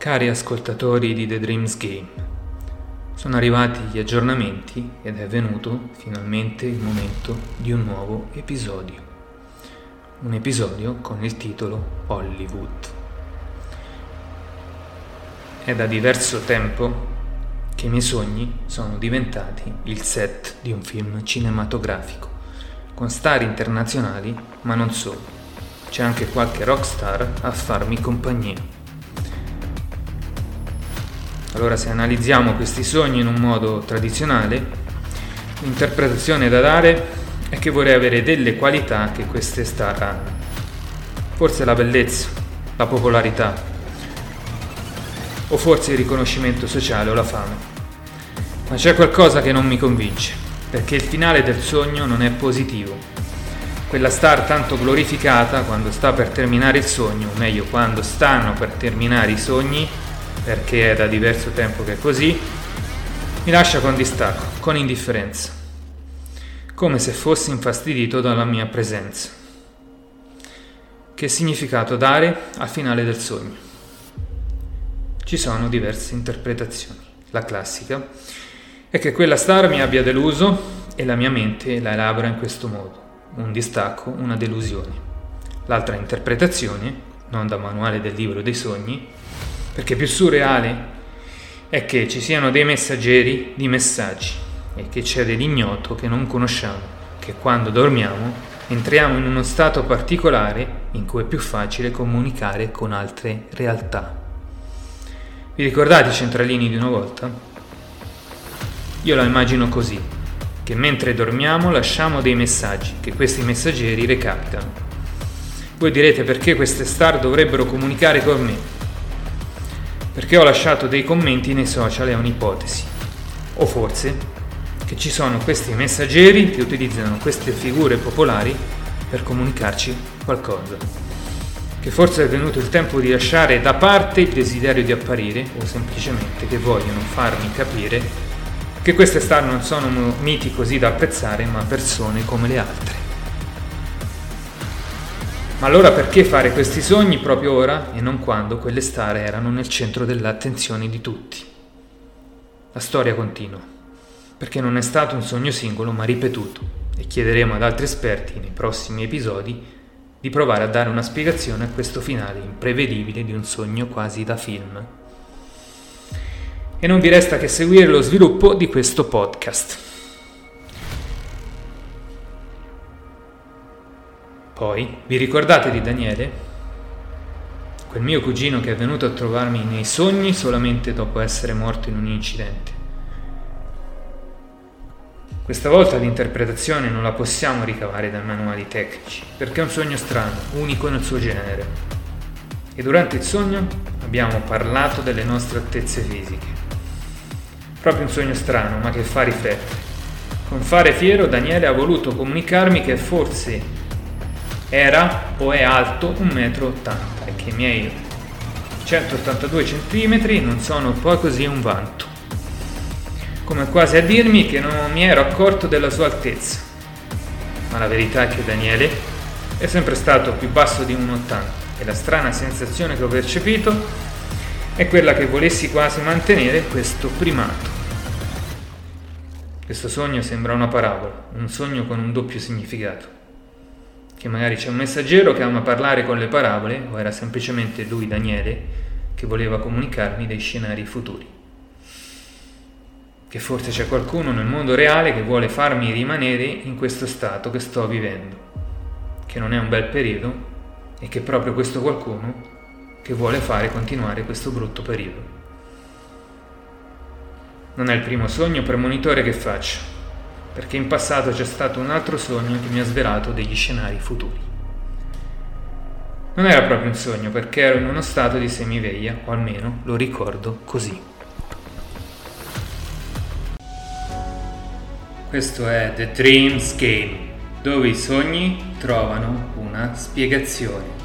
Cari ascoltatori di The Dreams Game, sono arrivati gli aggiornamenti ed è venuto finalmente il momento di un nuovo episodio. Un episodio con il titolo Hollywood. È da diverso tempo che i miei sogni sono diventati il set di un film cinematografico, con star internazionali, ma non solo. C'è anche qualche rockstar a farmi compagnia. Allora se analizziamo questi sogni in un modo tradizionale, l'interpretazione da dare è che vorrei avere delle qualità che queste star hanno. Forse la bellezza, la popolarità, o forse il riconoscimento sociale o la fama. Ma c'è qualcosa che non mi convince, perché il finale del sogno non è positivo. Quella star tanto glorificata quando sta per terminare il sogno, o meglio quando stanno per terminare i sogni, perché è da diverso tempo che è così, mi lascia con distacco, con indifferenza, come se fossi infastidito dalla mia presenza. Che significato dare al finale del sogno? Ci sono diverse interpretazioni. La classica è che quella star mi abbia deluso e la mia mente la elabora in questo modo, un distacco, una delusione. L'altra interpretazione, non da manuale del libro dei sogni, perché più surreale è che ci siano dei messaggeri di messaggi e che c'è dell'ignoto che non conosciamo, che quando dormiamo entriamo in uno stato particolare in cui è più facile comunicare con altre realtà. Vi ricordate i centralini di una volta? Io la immagino così, che mentre dormiamo lasciamo dei messaggi, che questi messaggeri recapitano. Voi direte perché queste star dovrebbero comunicare con me, perché ho lasciato dei commenti nei social è un'ipotesi. O forse che ci sono questi messaggeri che utilizzano queste figure popolari per comunicarci qualcosa. Che forse è venuto il tempo di lasciare da parte il desiderio di apparire o semplicemente che vogliono farmi capire che queste star non sono miti così da apprezzare ma persone come le altre. Ma allora perché fare questi sogni proprio ora e non quando quelle star erano nel centro dell'attenzione di tutti? La storia continua, perché non è stato un sogno singolo ma ripetuto e chiederemo ad altri esperti nei prossimi episodi di provare a dare una spiegazione a questo finale imprevedibile di un sogno quasi da film. E non vi resta che seguire lo sviluppo di questo podcast. Poi, vi ricordate di Daniele? Quel mio cugino che è venuto a trovarmi nei sogni solamente dopo essere morto in un incidente. Questa volta l'interpretazione non la possiamo ricavare dai manuali tecnici, perché è un sogno strano, unico nel suo genere. E durante il sogno abbiamo parlato delle nostre altezze fisiche. Proprio un sogno strano, ma che fa riflettere. Con fare fiero Daniele ha voluto comunicarmi che forse era o è alto 1,80 m e che i miei 182 cm non sono poi così un vanto. Come quasi a dirmi che non mi ero accorto della sua altezza. Ma la verità è che Daniele è sempre stato più basso di 1,80 e la strana sensazione che ho percepito è quella che volessi quasi mantenere questo primato. Questo sogno sembra una parabola, un sogno con un doppio significato che magari c'è un messaggero che ama parlare con le parabole, o era semplicemente lui, Daniele, che voleva comunicarmi dei scenari futuri. Che forse c'è qualcuno nel mondo reale che vuole farmi rimanere in questo stato che sto vivendo, che non è un bel periodo e che è proprio questo qualcuno che vuole fare continuare questo brutto periodo. Non è il primo sogno premonitore che faccio, perché in passato c'è stato un altro sogno che mi ha svelato degli scenari futuri. Non era proprio un sogno perché ero in uno stato di semiveglia, o almeno lo ricordo così. Questo è The Dreams Game, dove i sogni trovano una spiegazione.